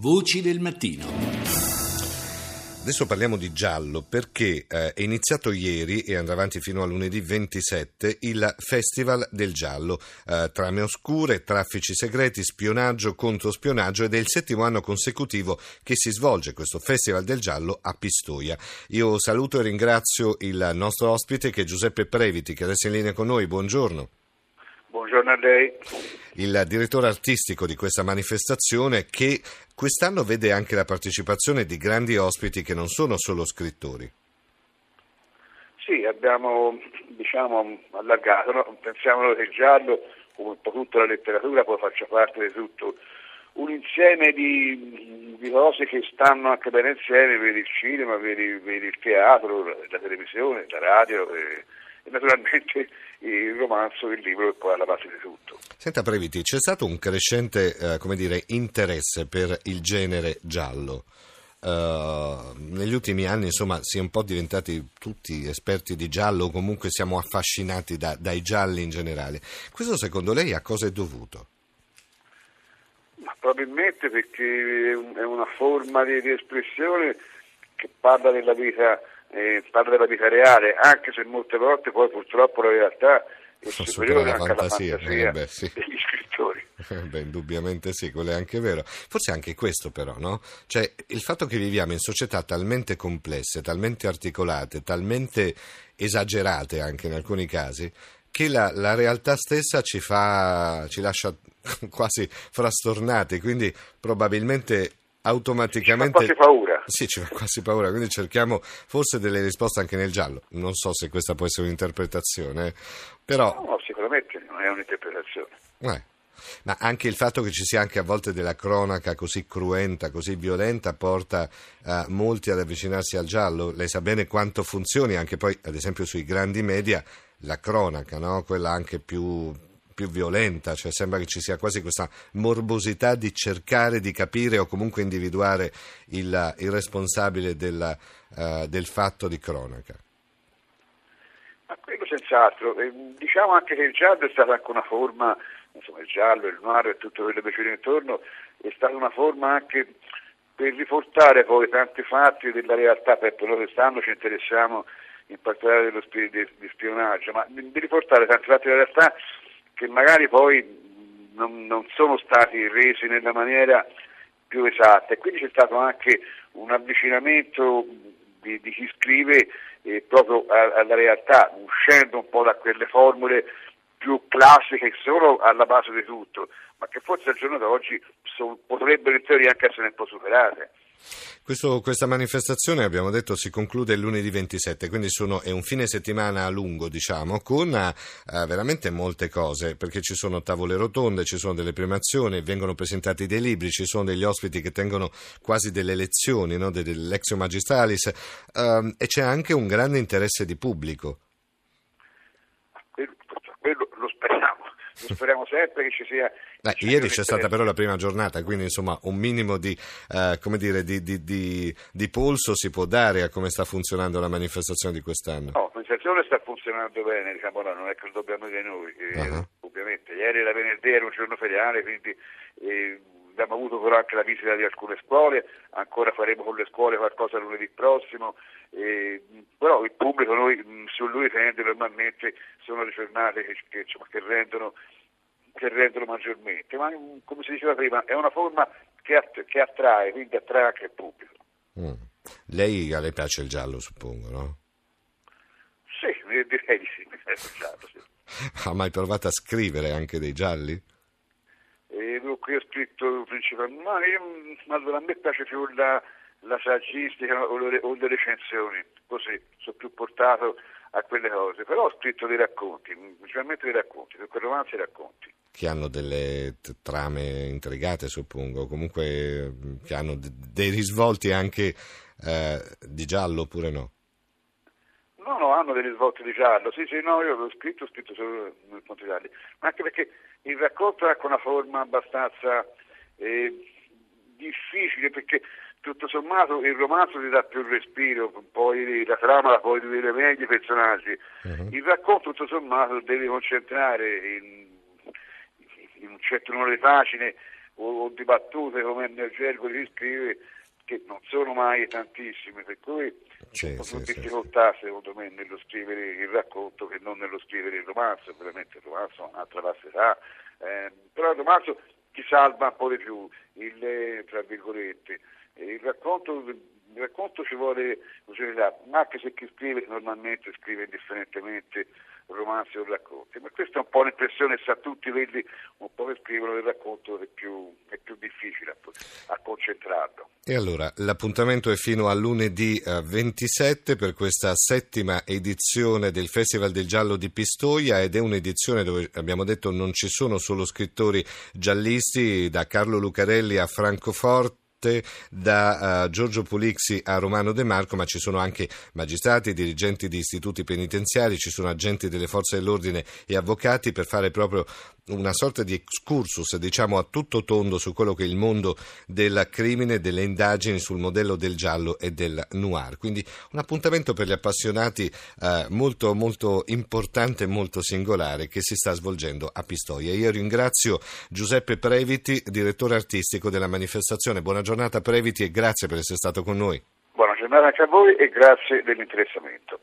Voci del mattino. Adesso parliamo di giallo perché eh, è iniziato ieri e andrà avanti fino a lunedì 27 il Festival del Giallo. Eh, trame oscure, traffici segreti, spionaggio, controspionaggio ed è il settimo anno consecutivo che si svolge questo Festival del Giallo a Pistoia. Io saluto e ringrazio il nostro ospite che è Giuseppe Previti che adesso è in linea con noi. Buongiorno. Buongiorno a lei. Il direttore artistico di questa manifestazione che quest'anno vede anche la partecipazione di grandi ospiti che non sono solo scrittori. Sì, abbiamo diciamo, allargato, no? pensiamo che il giallo, come un po' tutta la letteratura, poi faccia parte di tutto un insieme di, di, cose che stanno anche bene insieme per il cinema, il, per il teatro, la televisione, la radio. E, e naturalmente il romanzo, il libro è poi alla base di tutto. Senta Previti, c'è stato un crescente eh, come dire, interesse per il genere giallo. Uh, negli ultimi anni insomma si è un po' diventati tutti esperti di giallo o comunque siamo affascinati da, dai gialli in generale. Questo secondo lei a cosa è dovuto? Ma probabilmente perché è una forma di, di espressione che parla della vita eh, parla della vita reale, anche se molte volte poi purtroppo la realtà è superiore anche fantasia. alla fantasia eh beh, sì. degli scrittori. Eh beh, indubbiamente sì, quello è anche vero. Forse anche questo però, no? Cioè, il fatto che viviamo in società talmente complesse, talmente articolate, talmente esagerate anche in alcuni casi, che la, la realtà stessa ci fa, ci lascia quasi frastornati, quindi probabilmente automaticamente... Ci fa quasi paura. Sì, ci fa quasi paura, quindi cerchiamo forse delle risposte anche nel giallo. Non so se questa può essere un'interpretazione, però... No, no sicuramente non è un'interpretazione. Eh. Ma anche il fatto che ci sia anche a volte della cronaca così cruenta, così violenta, porta uh, molti ad avvicinarsi al giallo. Lei sa bene quanto funzioni anche poi, ad esempio, sui grandi media, la cronaca, no? quella anche più, più violenta, cioè sembra che ci sia quasi questa morbosità di cercare di capire o comunque individuare il, il responsabile della, uh, del fatto di cronaca. Ma quello senz'altro, diciamo anche che il giallo è stata anche una forma, insomma il giallo, il noir e tutto quello che c'è intorno, è stata una forma anche per riportare poi tanti fatti della realtà, per noi quest'anno ci interessiamo in particolare dello spi- di, di spionaggio, ma di riportare tanti fatti della realtà che magari poi non, non sono stati resi nella maniera più esatta. E quindi c'è stato anche un avvicinamento di, di chi scrive eh, proprio alla realtà, uscendo un po' da quelle formule più classiche che sono alla base di tutto, ma che forse al giorno d'oggi sono, potrebbero in teoria anche essere un po' superate. Questo, questa manifestazione, abbiamo detto, si conclude il lunedì 27, quindi sono, è un fine settimana lungo, diciamo, con uh, veramente molte cose, perché ci sono tavole rotonde, ci sono delle premiazioni, vengono presentati dei libri, ci sono degli ospiti che tengono quasi delle lezioni, no, dell'Exio Magistralis, uh, e c'è anche un grande interesse di pubblico. speriamo sempre che ci sia... Beh, ieri c'è stata però la prima giornata, quindi insomma un minimo di, eh, dire, di, di, di, polso si può dare a come sta funzionando la manifestazione di quest'anno. No, la manifestazione sta funzionando bene, diciamo, no, non è che lo dobbiamo dire noi, eh, uh-huh. ovviamente. Ieri era venerdì, era un giorno feriale, quindi... Eh, abbiamo avuto però anche la visita di alcune scuole, ancora faremo con le scuole qualcosa lunedì prossimo, eh, però il pubblico noi mh, su lui tende normalmente sono le giornate che, che, che, rendono, che, rendono, maggiormente, ma come si diceva prima è una forma che, att- che attrae, quindi attrae anche il pubblico. Mm. Lei a lei piace il giallo suppongo, no? Sì, direi di sì, mi piace il giallo, sì. Ha mai provato a scrivere anche dei gialli? Qui ho scritto principalmente, ma io, allora, a me piace più la, la saggistica o le, o le recensioni, così sono più portato a quelle cose, però ho scritto dei racconti, principalmente dei racconti, per romanzi e racconti. Che hanno delle trame intrigate, suppongo, comunque che hanno dei risvolti anche eh, di giallo oppure no? No, no, hanno dei risvolti di giallo, sì, sì, no, io l'ho scritto, ho scritto solo nel Ponte Gialli, ma anche perché il racconto ha una forma abbastanza eh, difficile, perché tutto sommato il romanzo ti dà più respiro, poi la trama la puoi vedere meglio i personaggi. Uh-huh. Il racconto tutto sommato devi concentrare in, in, un certo numero di pagine o, o di battute come nel gergo si scrive che non sono mai tantissime, per cui c'è più difficoltà sì. secondo me nello scrivere il racconto che non nello scrivere il romanzo, ovviamente il romanzo ha un'altra vastità, eh, però il romanzo ti salva un po' di più, il, tra virgolette, il racconto, il racconto ci vuole lucidità, anche se chi scrive normalmente scrive indifferentemente romanzi o racconti, ma questa è un po' l'impressione sa tutti quelli un po' che scrivono il racconto è più, è più difficile a, a, concentrarlo. E allora l'appuntamento è fino a lunedì 27 eh, per questa settima edizione del Festival del Giallo di Pistoia ed è un'edizione dove abbiamo detto non ci sono solo scrittori giallisti, da Carlo Lucarelli a Francoforte da uh, Giorgio Pulixi a Romano De Marco, ma ci sono anche magistrati, dirigenti di istituti penitenziari, ci sono agenti delle forze dell'ordine e avvocati per fare proprio una sorta di excursus, diciamo a tutto tondo su quello che è il mondo del crimine, delle indagini sul modello del giallo e del noir. Quindi un appuntamento per gli appassionati uh, molto molto importante e molto singolare che si sta svolgendo a Pistoia. Io ringrazio Giuseppe Previti, direttore artistico della manifestazione. Buona giornata Previti e grazie per essere stato con noi. Buona giornata anche a voi e grazie dell'interessamento.